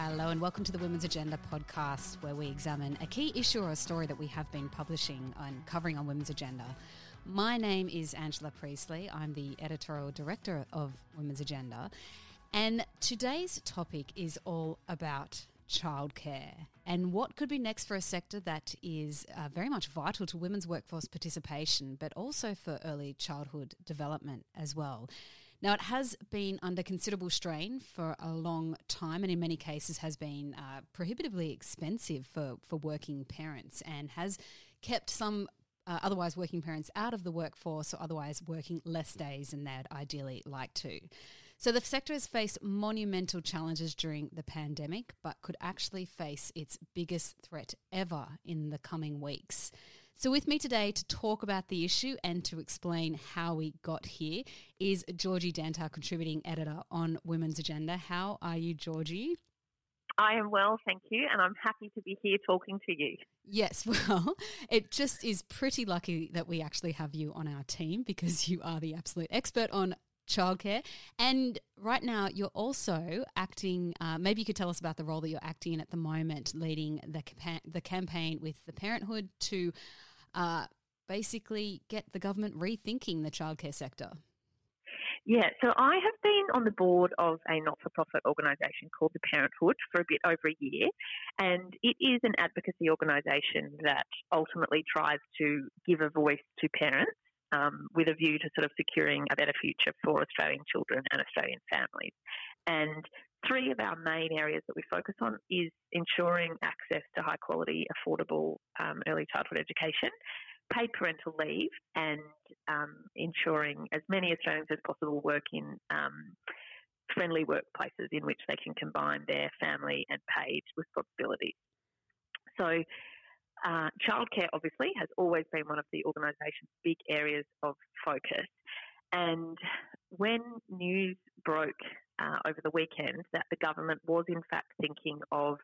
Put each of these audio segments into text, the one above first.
Hello, and welcome to the Women's Agenda podcast, where we examine a key issue or a story that we have been publishing and covering on Women's Agenda. My name is Angela Priestley. I'm the editorial director of Women's Agenda. And today's topic is all about childcare and what could be next for a sector that is uh, very much vital to women's workforce participation, but also for early childhood development as well. Now, it has been under considerable strain for a long time, and in many cases has been uh, prohibitively expensive for, for working parents and has kept some uh, otherwise working parents out of the workforce or otherwise working less days than they'd ideally like to. So the sector has faced monumental challenges during the pandemic, but could actually face its biggest threat ever in the coming weeks. So, with me today to talk about the issue and to explain how we got here is Georgie Dent, contributing editor on Women's Agenda. How are you, Georgie? I am well, thank you, and I'm happy to be here talking to you. Yes, well, it just is pretty lucky that we actually have you on our team because you are the absolute expert on childcare. And right now, you're also acting. Uh, maybe you could tell us about the role that you're acting in at the moment, leading the campa- the campaign with the Parenthood to uh, basically get the government rethinking the childcare sector. Yeah, so I have been on the board of a not for profit organisation called the Parenthood for a bit over a year, and it is an advocacy organisation that ultimately tries to give a voice to parents um, with a view to sort of securing a better future for Australian children and Australian families. And three of our main areas that we focus on is ensuring access to high quality, affordable um, early childhood education, paid parental leave and um, ensuring as many Australians as possible work in um, friendly workplaces in which they can combine their family and paid responsibilities. So, uh, childcare obviously has always been one of the organisation's big areas of focus. And when news broke uh, over the weekend that the government was in fact thinking of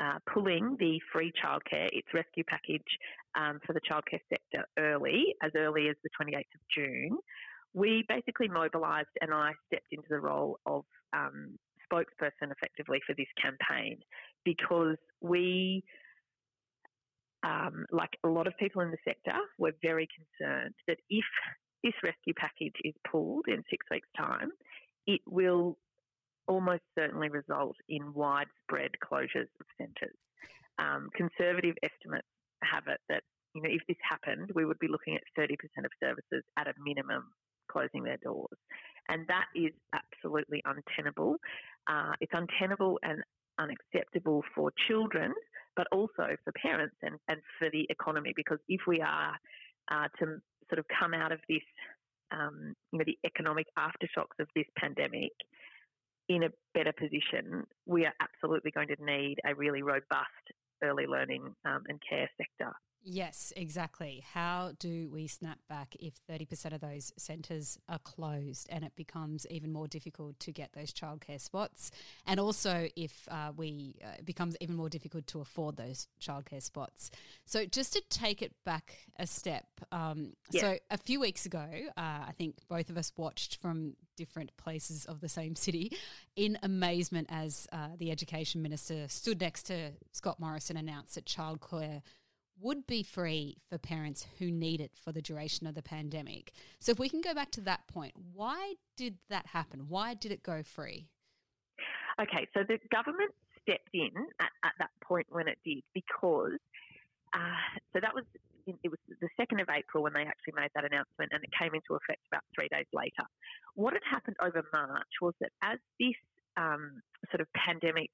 uh, pulling the free childcare, its rescue package um, for the childcare sector early, as early as the 28th of June, we basically mobilised and I stepped into the role of um, spokesperson effectively for this campaign because we, um, like a lot of people in the sector, were very concerned that if this rescue package is pulled in six weeks' time, it will almost certainly result in widespread closures of centres. Um, conservative estimates have it that you know if this happened, we would be looking at 30% of services at a minimum closing their doors, and that is absolutely untenable. Uh, it's untenable and unacceptable for children, but also for parents and, and for the economy. Because if we are uh, to sort of come out of this, um, you know, the economic aftershocks of this pandemic, in a better position, we are absolutely going to need a really robust early learning um, and care sector. Yes, exactly. How do we snap back if 30% of those centres are closed and it becomes even more difficult to get those childcare spots? And also, if uh, we uh, it becomes even more difficult to afford those childcare spots. So, just to take it back a step, um, yeah. so a few weeks ago, uh, I think both of us watched from different places of the same city in amazement as uh, the education minister stood next to Scott Morrison announced that childcare would be free for parents who need it for the duration of the pandemic. So, if we can go back to that point, why did that happen? Why did it go free? Okay, so the government stepped in at, at that point when it did because, uh, so that was, it was the 2nd of April when they actually made that announcement and it came into effect about three days later. What had happened over March was that as this um, sort of pandemic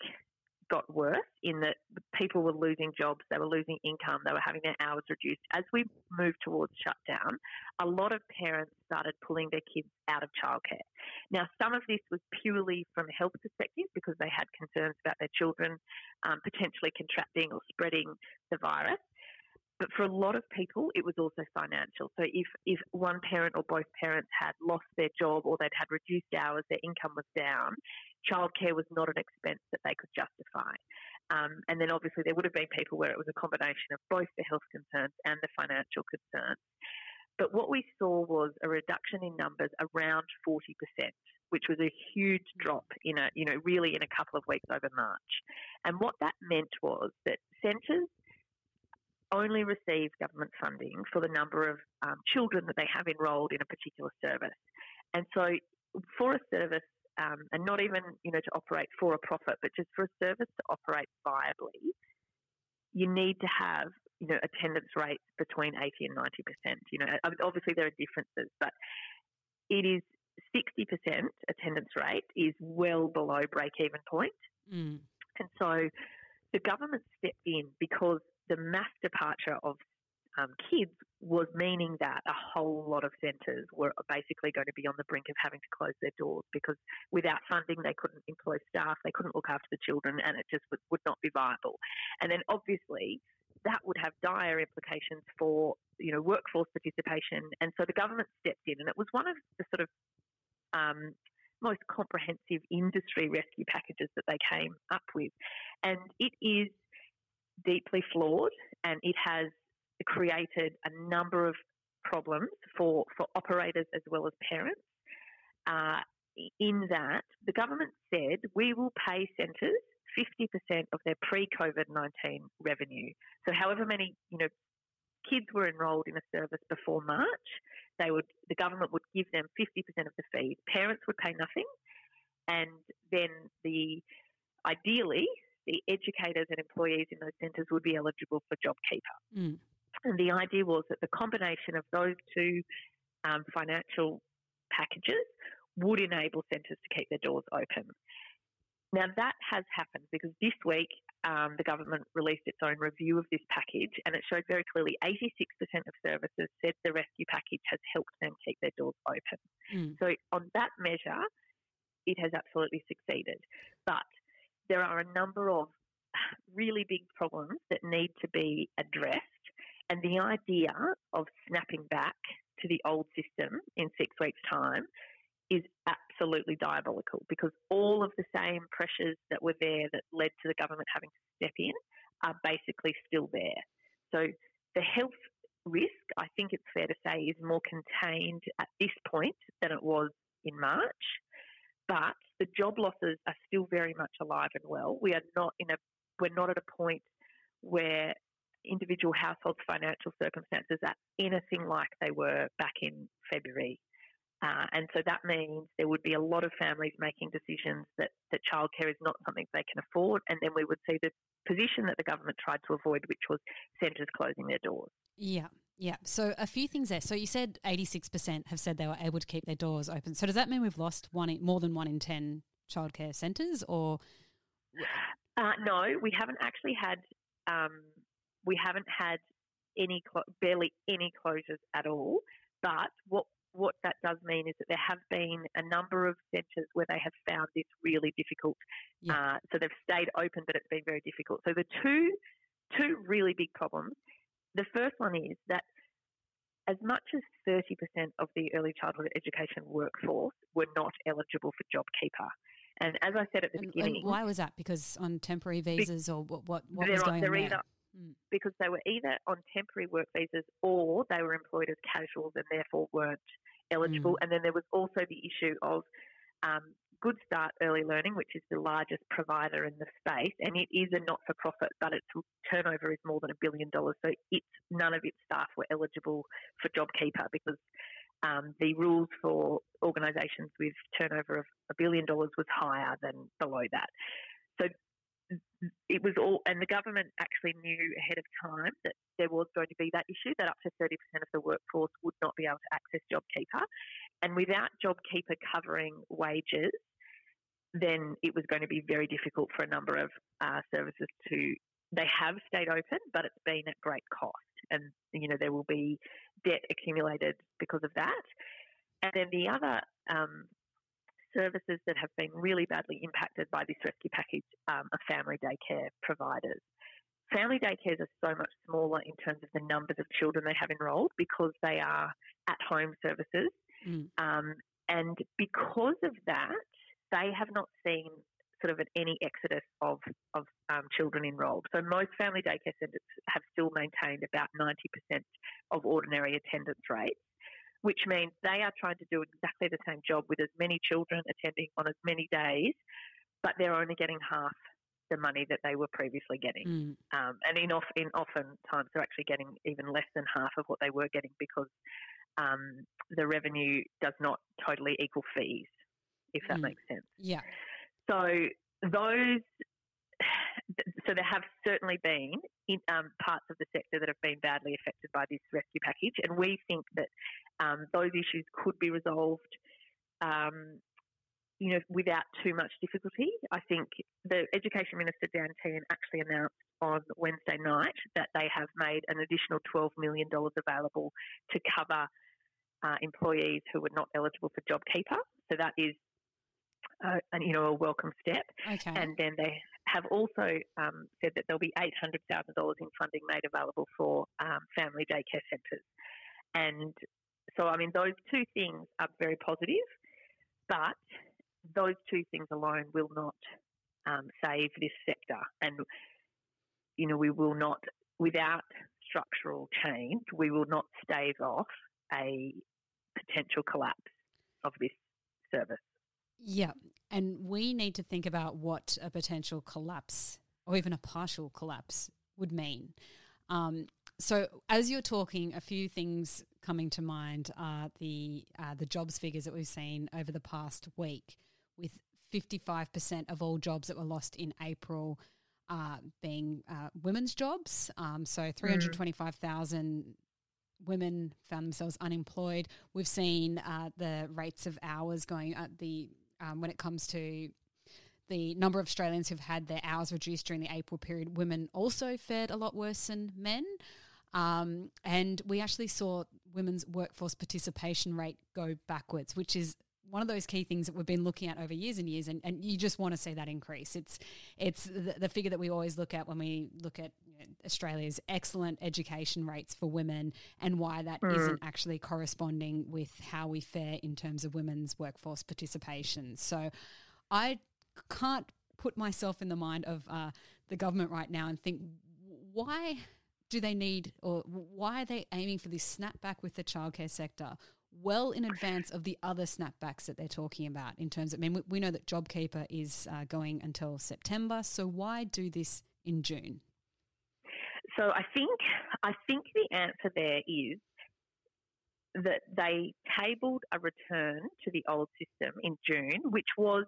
got worse in that people were losing jobs, they were losing income, they were having their hours reduced. As we moved towards shutdown, a lot of parents started pulling their kids out of childcare. Now, some of this was purely from a health perspective because they had concerns about their children um, potentially contracting or spreading the virus. But for a lot of people, it was also financial. So if, if one parent or both parents had lost their job or they'd had reduced hours, their income was down, childcare was not an expense that they could justify. Um, and then obviously there would have been people where it was a combination of both the health concerns and the financial concerns. But what we saw was a reduction in numbers around 40% which was a huge drop in a, you know, really in a couple of weeks over March. And what that meant was that centres only receive government funding for the number of um, children that they have enrolled in a particular service. And so for a service, um, and not even, you know, to operate for a profit, but just for a service to operate viably, you need to have you know attendance rates between 80 and 90 percent. You know, obviously there are differences, but it is 60 percent attendance rate is well below break even point. Mm. And so the government stepped in because the mass departure of um, kids was meaning that a whole lot of centres were basically going to be on the brink of having to close their doors because without funding they couldn't employ staff, they couldn't look after the children, and it just would, would not be viable. And then obviously that would have dire implications for you know workforce participation, and so the government stepped in, and it was one of the sort of um, most comprehensive industry rescue packages that they came up with, and it is deeply flawed, and it has created a number of problems for, for operators as well as parents. Uh, in that, the government said we will pay centres 50% of their pre-COVID 19 revenue. So, however many you know kids were enrolled in a service before March, they would the government would give them 50% of the fees. Parents would pay nothing, and then the ideally the educators and employees in those centres would be eligible for JobKeeper. Mm. And the idea was that the combination of those two um, financial packages would enable centres to keep their doors open. Now, that has happened because this week um, the government released its own review of this package and it showed very clearly 86% of services said the rescue package has helped them keep their doors open. Mm. So, on that measure, it has absolutely succeeded. But there are a number of really big problems that need to be addressed and the idea of snapping back to the old system in six weeks' time is absolutely diabolical because all of the same pressures that were there that led to the government having to step in are basically still there. So the health risk, I think it's fair to say, is more contained at this point than it was in March. But the job losses are still very much alive and well. We are not in a we're not at a point where individual households' financial circumstances are anything like they were back in February. Uh, and so that means there would be a lot of families making decisions that, that childcare is not something they can afford. And then we would see the position that the government tried to avoid, which was centres closing their doors. Yeah. Yeah. So a few things there. So you said 86% have said they were able to keep their doors open. So does that mean we've lost one in, more than one in 10 childcare centres or? Uh, no, we haven't actually had um, we haven't had any barely any closures at all. But what what that does mean is that there have been a number of centres where they have found this really difficult. Yeah. Uh, so they've stayed open, but it's been very difficult. So the two two really big problems. The first one is that as much as 30% of the early childhood education workforce were not eligible for JobKeeper. And as I said at the and, beginning, and why was that? Because on temporary visas, or what? What, what was going on there? Either, mm. Because they were either on temporary work visas or they were employed as casuals and therefore weren't eligible. Mm. And then there was also the issue of um, Good Start Early Learning, which is the largest provider in the space, and it is a not-for-profit, but its turnover is more than a billion dollars. So it's none of its staff were eligible for JobKeeper because um, the rules for organisations with turnover of a billion dollars was higher than below that. So it was all, and the government actually knew ahead of time that there was going to be that issue that up to 30% of the workforce would not be able to access JobKeeper. And without JobKeeper covering wages, then it was going to be very difficult for a number of uh, services to. They have stayed open, but it's been at great cost, and you know there will be debt accumulated because of that. And then the other um, services that have been really badly impacted by this rescue package um, are family daycare providers. Family daycares are so much smaller in terms of the numbers of children they have enrolled because they are at home services. Mm. Um, and because of that, they have not seen sort of any exodus of, of um, children enrolled. So most family daycare centres have still maintained about 90% of ordinary attendance rates. which means they are trying to do exactly the same job with as many children attending on as many days, but they're only getting half the money that they were previously getting. Mm. Um, and in, off, in often times, they're actually getting even less than half of what they were getting because um, the revenue does not totally equal fees, if that mm. makes sense. Yeah. So those so there have certainly been in, um, parts of the sector that have been badly affected by this rescue package, and we think that um, those issues could be resolved, um, you know, without too much difficulty. I think the Education Minister Dan Tehan actually announced on Wednesday night that they have made an additional $12 million available to cover uh, employees who were not eligible for JobKeeper. So that is uh, you know, a welcome step. Okay. And then they have also um, said that there'll be $800,000 in funding made available for um, family daycare centres. And so, I mean, those two things are very positive, but those two things alone will not um, save this sector. And, you know, we will not, without structural change, we will not stave off a potential collapse of this service. Yeah. And we need to think about what a potential collapse or even a partial collapse would mean. Um, so, as you're talking, a few things coming to mind are the uh, the jobs figures that we've seen over the past week, with 55% of all jobs that were lost in April uh, being uh, women's jobs. Um, so, mm. 325,000 women found themselves unemployed. We've seen uh, the rates of hours going at the um, when it comes to the number of Australians who've had their hours reduced during the April period, women also fared a lot worse than men. Um, and we actually saw women's workforce participation rate go backwards, which is one of those key things that we've been looking at over years and years, and, and you just want to see that increase. It's it's the, the figure that we always look at when we look at you know, Australia's excellent education rates for women and why that mm. not actually corresponding with how we fare in terms of women's workforce participation. So I can't put myself in the mind of uh, the government right now and think why do they need or why are they aiming for this snapback with the childcare sector? Well in advance of the other snapbacks that they're talking about in terms of, I mean, we, know that JobKeeper is uh, going until September. So why do this in June? So I think I think the answer there is that they tabled a return to the old system in June, which was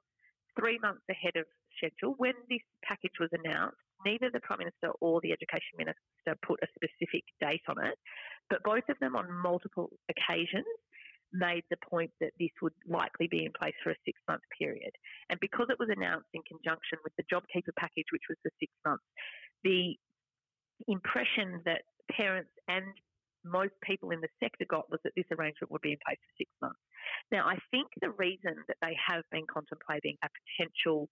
three months ahead of schedule. When this package was announced, neither the Prime Minister or the Education Minister put a specific date on it, but both of them on multiple occasions made the point that this would likely be in place for a six month period. And because it was announced in conjunction with the JobKeeper package, which was the six months, the impression that parents and most people in the sector got was that this arrangement would be in place for six months. Now, I think the reason that they have been contemplating a potential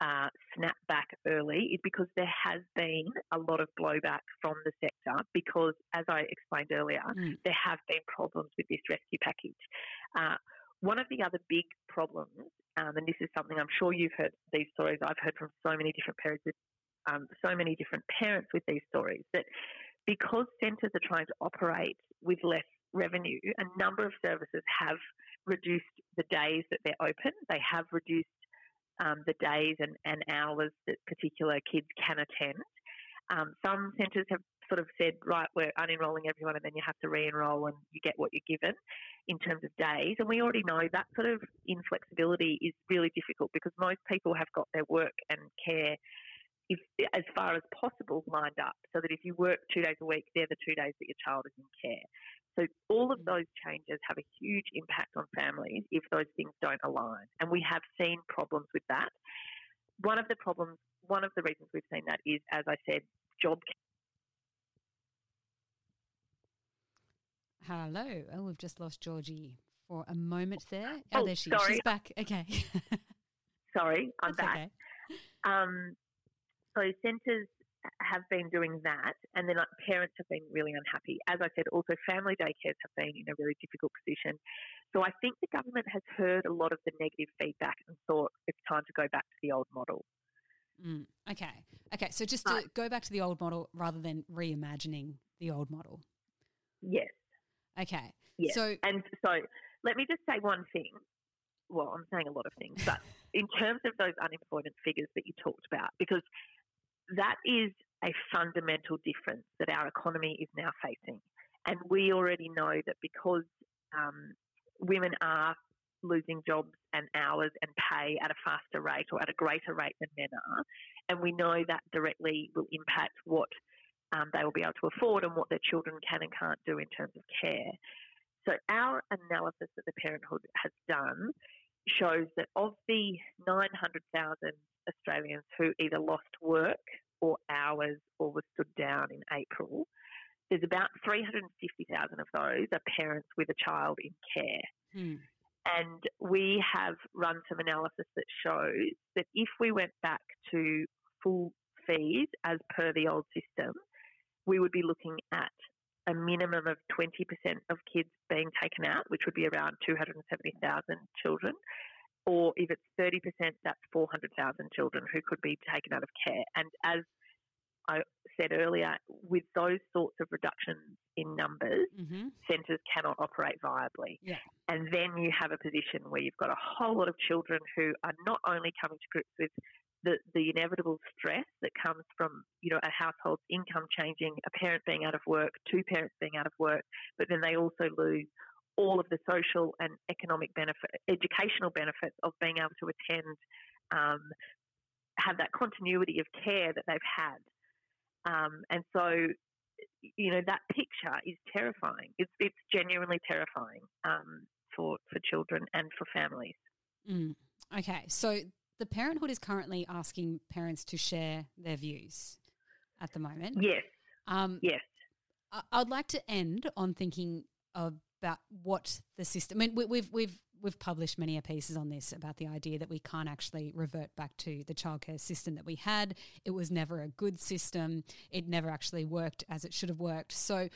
uh, snap back early is because there has been a lot of blowback from the sector because, as I explained earlier, mm. there have been problems with this rescue package. Uh, one of the other big problems, um, and this is something I'm sure you've heard these stories, I've heard from so many different parents, um, so many different parents with these stories, that because centres are trying to operate with less revenue, a number of services have reduced the days that they're open. They have reduced um, the days and, and hours that particular kids can attend. Um, some centres have sort of said, right, we're unenrolling everyone and then you have to re enroll and you get what you're given in terms of days. And we already know that sort of inflexibility is really difficult because most people have got their work and care if, as far as possible lined up so that if you work two days a week, they're the two days that your child is in care. So all of those changes have a huge impact on families if those things don't align. And we have seen problems with that. One of the problems, one of the reasons we've seen that is, as I said, job. Hello. Oh, we've just lost Georgie for a moment there. Oh, oh there she is. She's back. Okay. sorry, I'm That's back. Okay. Um, so centres have been doing that, and then parents have been really unhappy. As I said, also family daycares have been in a really difficult position. So I think the government has heard a lot of the negative feedback and thought it's time to go back to the old model. Mm, okay. Okay. So just to go back to the old model rather than reimagining the old model. Yes. Okay. Yes. So, and so let me just say one thing. Well, I'm saying a lot of things, but in terms of those unemployment figures that you talked about, because that is a fundamental difference that our economy is now facing. And we already know that because um, women are losing jobs and hours and pay at a faster rate or at a greater rate than men are, and we know that directly will impact what um, they will be able to afford and what their children can and can't do in terms of care. So our analysis that the Parenthood has done shows that of the 900,000 Australians who either lost work or hours or were stood down in April, there's about 350,000 of those are parents with a child in care. hmm. And we have run some analysis that shows that if we went back to full fees as per the old system, we would be looking at a minimum of 20% of kids being taken out, which would be around 270,000 children. Or if it's 30%, that's 400,000 children who could be taken out of care. And as I said earlier, with those sorts of reductions in numbers, hmm centres cannot operate viably. Yeah. And then you have a position where you've got a whole lot of children who are not only coming to grips with the, the inevitable stress that comes from, you know, a household's income changing, a parent being out of work, two parents being out of work, but then they also lose all of the social and economic benefit, educational benefits of being able to attend, um, have that continuity of care that they've had. Um, and so, you know, that picture is terrifying. It's, it's genuinely terrifying um, for, for children and for families. Mm. Okay, so the Parenthood is currently asking parents to share their views at the moment. Yes, Um, yes. I- I'd like to end on thinking about what the system. I mean, we, we've we've we've published many pieces on this about the idea that we can't actually revert back to the childcare system that we had. It was never a good system. It never actually worked as it should have worked. So,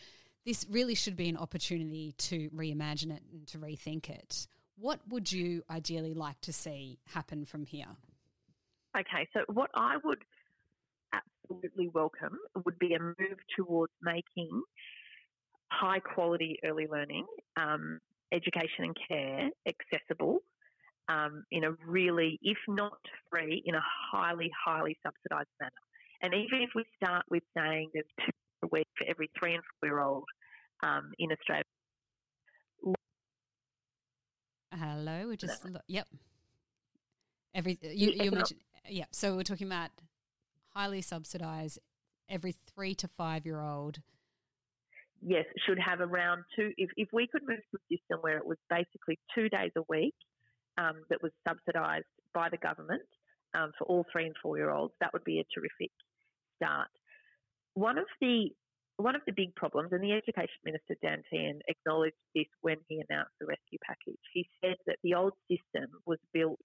this really should be an opportunity to reimagine it and to rethink it. What would you ideally like to see happen from here? Okay, so what I would absolutely welcome would be a move towards making high quality early learning, um, education and care accessible um, in a really, if not free, in a highly, highly subsidised manner. And even if we start with saying there's two a week for every three and four year old um, in Australia. Hello, we're just lo- yep. Every you you econo- mentioned yep. So we're talking about highly subsidised every three to five year old. Yes, should have around two. If, if we could move to a system where it was basically two days a week um, that was subsidised by the government um, for all three and four year olds, that would be a terrific start. One of the one of the big problems, and the Education Minister Dan Tehan acknowledged this when he announced the rescue package. He said that the old system was built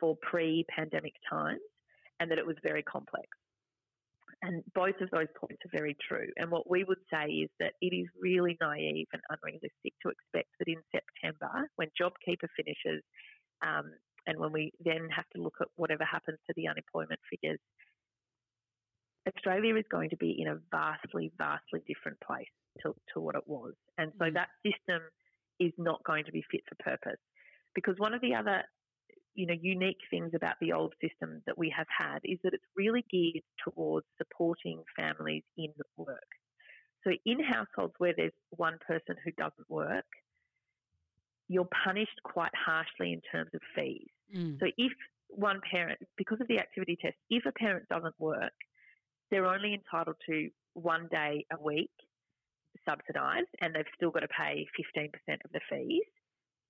for pre-pandemic times, and that it was very complex. And both of those points are very true. And what we would say is that it is really naive and unrealistic to expect that in September, when JobKeeper finishes, um, and when we then have to look at whatever happens to the unemployment figures, Australia is going to be in a vastly, vastly different place to, to what it was. And so Mm. that system is not going to be fit for purpose. Because one of the other you know, unique things about the old system that we have had is that it's really geared towards supporting families in work. So in households where there's one person who doesn't work, you're punished quite harshly in terms of fees. Mm. So if one parent, because of the activity test, if a parent doesn't work, they're only entitled to one day a week subsidised and they've still got to pay 15% of the fees.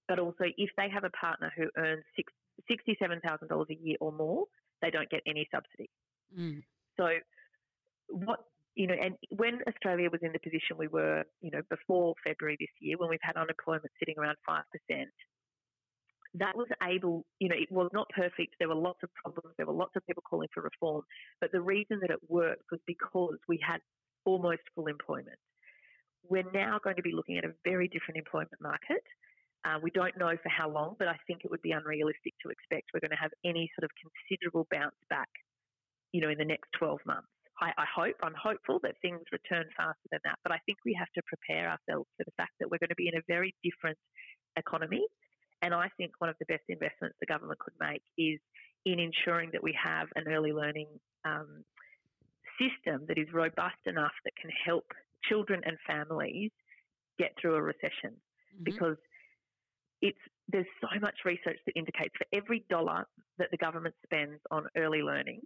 But also, if they have a partner who earns six, $67,000 a year or more, they don't get any subsidy. Mm. So, what you know, and when Australia was in the position we were, you know, before February this year, when we've had unemployment sitting around five percent, that was able, you know, it was not perfect. There were lots of problems. There were lots of people calling for reform, but the reason that it worked was because we had almost full employment. We're now going to be looking at a very different employment market. Uh, we don't know for how long, but I think it would be unrealistic to expect we're going to have any sort of considerable bounce back, you know, in the next 12 months. I, I hope, I'm hopeful that things return faster than that. But I think we have to prepare ourselves for the fact that we're going to be in a very different economy. And I think one of the best investments the government could make is in ensuring that we have an early learning um, system that is robust enough that can help children and families get through a recession. Mm-hmm. Because it's there's so much research that indicates for every dollar that the government spends on early learning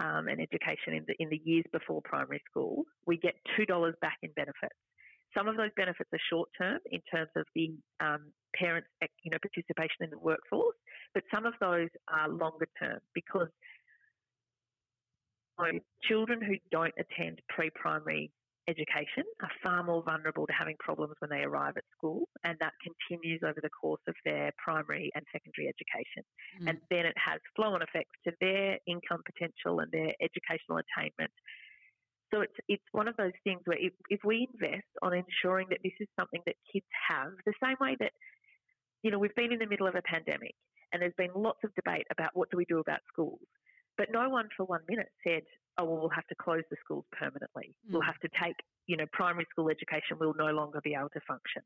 um, and education in the in the years before primary school, we get two dollars back in benefits. Some of those benefits are short term in terms of the um, parents' you know participation in the workforce, but some of those are longer term because children who don't attend pre-primary education are far more vulnerable to having problems when they arrive at school, and that continues over the course of their primary and secondary education. Mm. And then it has flow on effects to their income potential and their educational attainment. So it's it's one of those things where if, if we invest on ensuring that this is something that kids have, the same way that you know we've been in the middle of a pandemic and there's been lots of debate about what do we do about schools, but no one for one minute said, oh, well, we'll have to close the schools permanently. Mm. We'll have to take, you know, primary school education will no longer be able to function.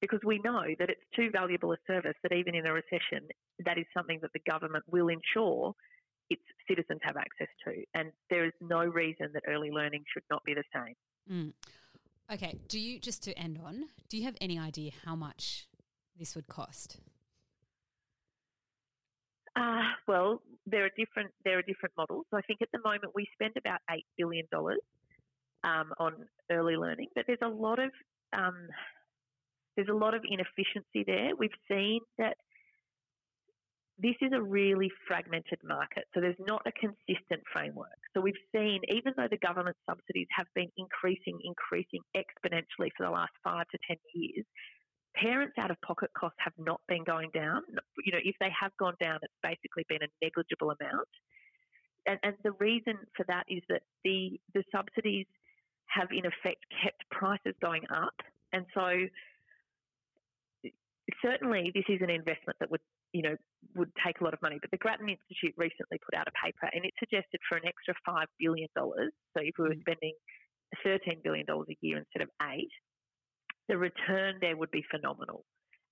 Because we know that it's too valuable a service that even in a recession, that is something that the government will ensure its citizens have access to. And there is no reason that early learning should not be the same. Mm. Okay, do you, just to end on, do you have any idea how much this would cost? Uh, well, there are different there are different models. I think at the moment we spend about eight billion dollars um, on early learning, but there's a lot of um, there's a lot of inefficiency there. We've seen that this is a really fragmented market, so there's not a consistent framework. So we've seen, even though the government subsidies have been increasing, increasing exponentially for the last five to ten years, parents' out of pocket costs have not been going down. You know, if they have gone down, it's basically been a negligible amount. And, and the reason for that is that the the subsidies have in effect kept prices going up, and so certainly this is an investment that would you know would take a lot of money. But the Grattan Institute recently put out a paper, and it suggested for an extra five billion dollars. So if we were mm. spending thirteen billion dollars a year instead of eight, the return there would be phenomenal.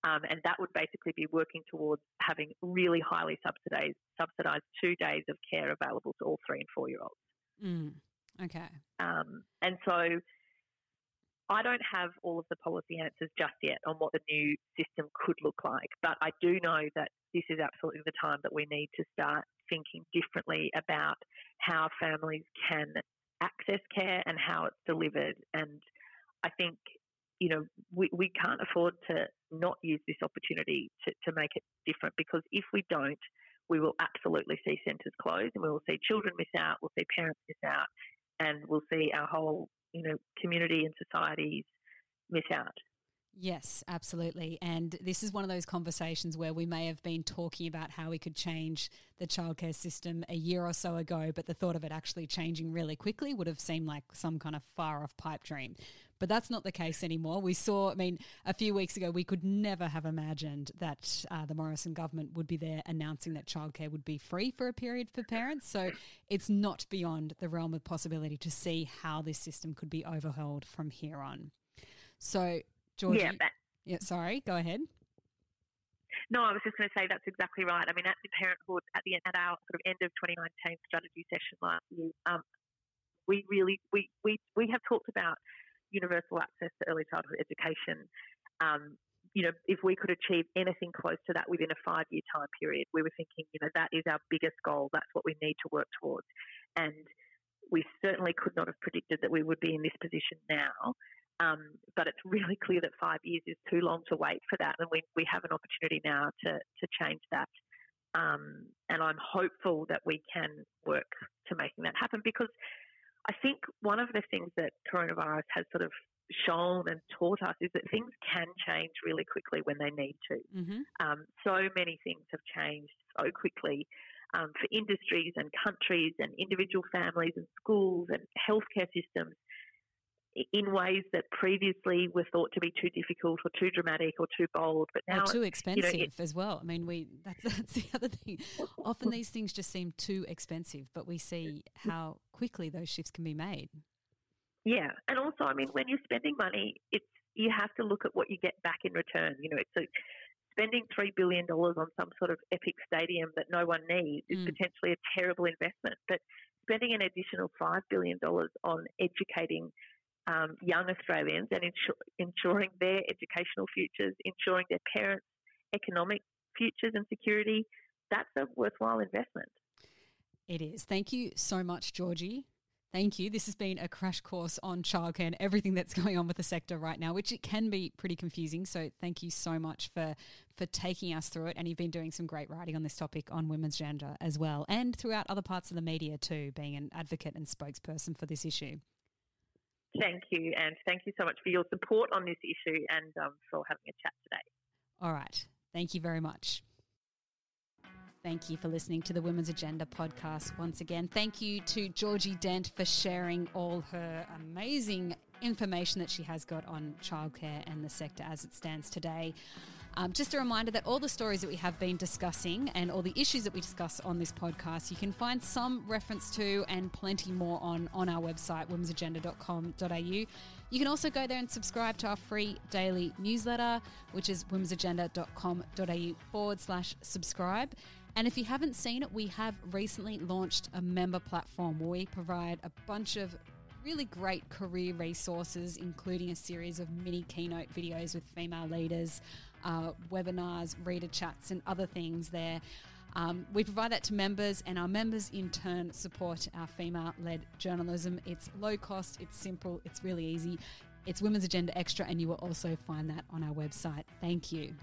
Um, and that would basically be working towards having really highly subsidized, subsidized two days of care available to all three and four year olds. Mm, okay. Um, and so I don't have all of the policy answers just yet on what the new system could look like, but I do know that this is absolutely the time that we need to start thinking differently about how families can access care and how it's delivered. And I think you know, we, we can't afford to not use this opportunity to, to make it different because if we don't, we will absolutely see centres close and we will see children miss out, we'll see parents miss out, and we'll see our whole, you know, community and societies miss out. Yes, absolutely. And this is one of those conversations where we may have been talking about how we could change the childcare system a year or so ago, but the thought of it actually changing really quickly would have seemed like some kind of far off pipe dream. But that's not the case anymore. We saw, I mean, a few weeks ago, we could never have imagined that uh, the Morrison government would be there announcing that childcare would be free for a period for parents. So it's not beyond the realm of possibility to see how this system could be overhauled from here on. So, Georgie, yeah, but- yeah sorry, go ahead. No, I was just going to say that's exactly right. I mean, at the Parenthood, at the at our sort of end of 2019 strategy session last year, um, we really we, we we have talked about universal access to early childhood education. Um, you know, if we could achieve anything close to that within a five year time period, we were thinking, you know, that is our biggest goal. That's what we need to work towards. And we certainly could not have predicted that we would be in this position now. Um, but it's really clear that five years is too long to wait for that. And we, we have an opportunity now to, to change that. Um, and I'm hopeful that we can work to making that happen because I think one of the things that coronavirus has sort of shown and taught us is that things can change really quickly when they need to. Mm-hmm. Um, so many things have changed so quickly um, for industries and countries and individual families and schools and healthcare systems. In ways that previously were thought to be too difficult or too dramatic or too bold, but now or too expensive you know, as well. I mean, we that's that's the other thing. Often these things just seem too expensive, but we see how quickly those shifts can be made. Yeah, and also, I mean, when you're spending money, it's you have to look at what you get back in return. You know, it's a, spending three billion dollars on some sort of epic stadium that no one needs is mm. potentially a terrible investment, but spending an additional $5 billion on educating um, young Australians and ensuring their educational futures, ensuring their parents' economic futures and security, that's a worthwhile investment. It is. Thank you so much, Georgie. Thank you. This has been a crash course on childcare and everything that's going on with the sector right now, which it can be pretty confusing. So thank you so much for for taking us through it. And you've been doing some great writing on this topic on Women's Agenda as well, and throughout other parts of the media too, being an advocate and spokesperson for this issue. Thank you, and thank you so much for your support on this issue and um, for having a chat today. All right. Thank you very much. Thank you for listening to the Women's Agenda podcast once again. Thank you to Georgie Dent for sharing all her amazing information that she has got on childcare and the sector as it stands today. Um, just a reminder that all the stories that we have been discussing and all the issues that we discuss on this podcast, you can find some reference to and plenty more on on our website, womensagenda.com.au. You can also go there and subscribe to our free daily newsletter, which is womensagenda.com.au forward slash subscribe. And if you haven't seen it, we have recently launched a member platform where we provide a bunch of really great career resources, including a series of mini keynote videos with female leaders, uh, webinars, reader chats, and other things there. Um, we provide that to members, and our members in turn support our female led journalism. It's low cost, it's simple, it's really easy. It's Women's Agenda Extra, and you will also find that on our website. Thank you.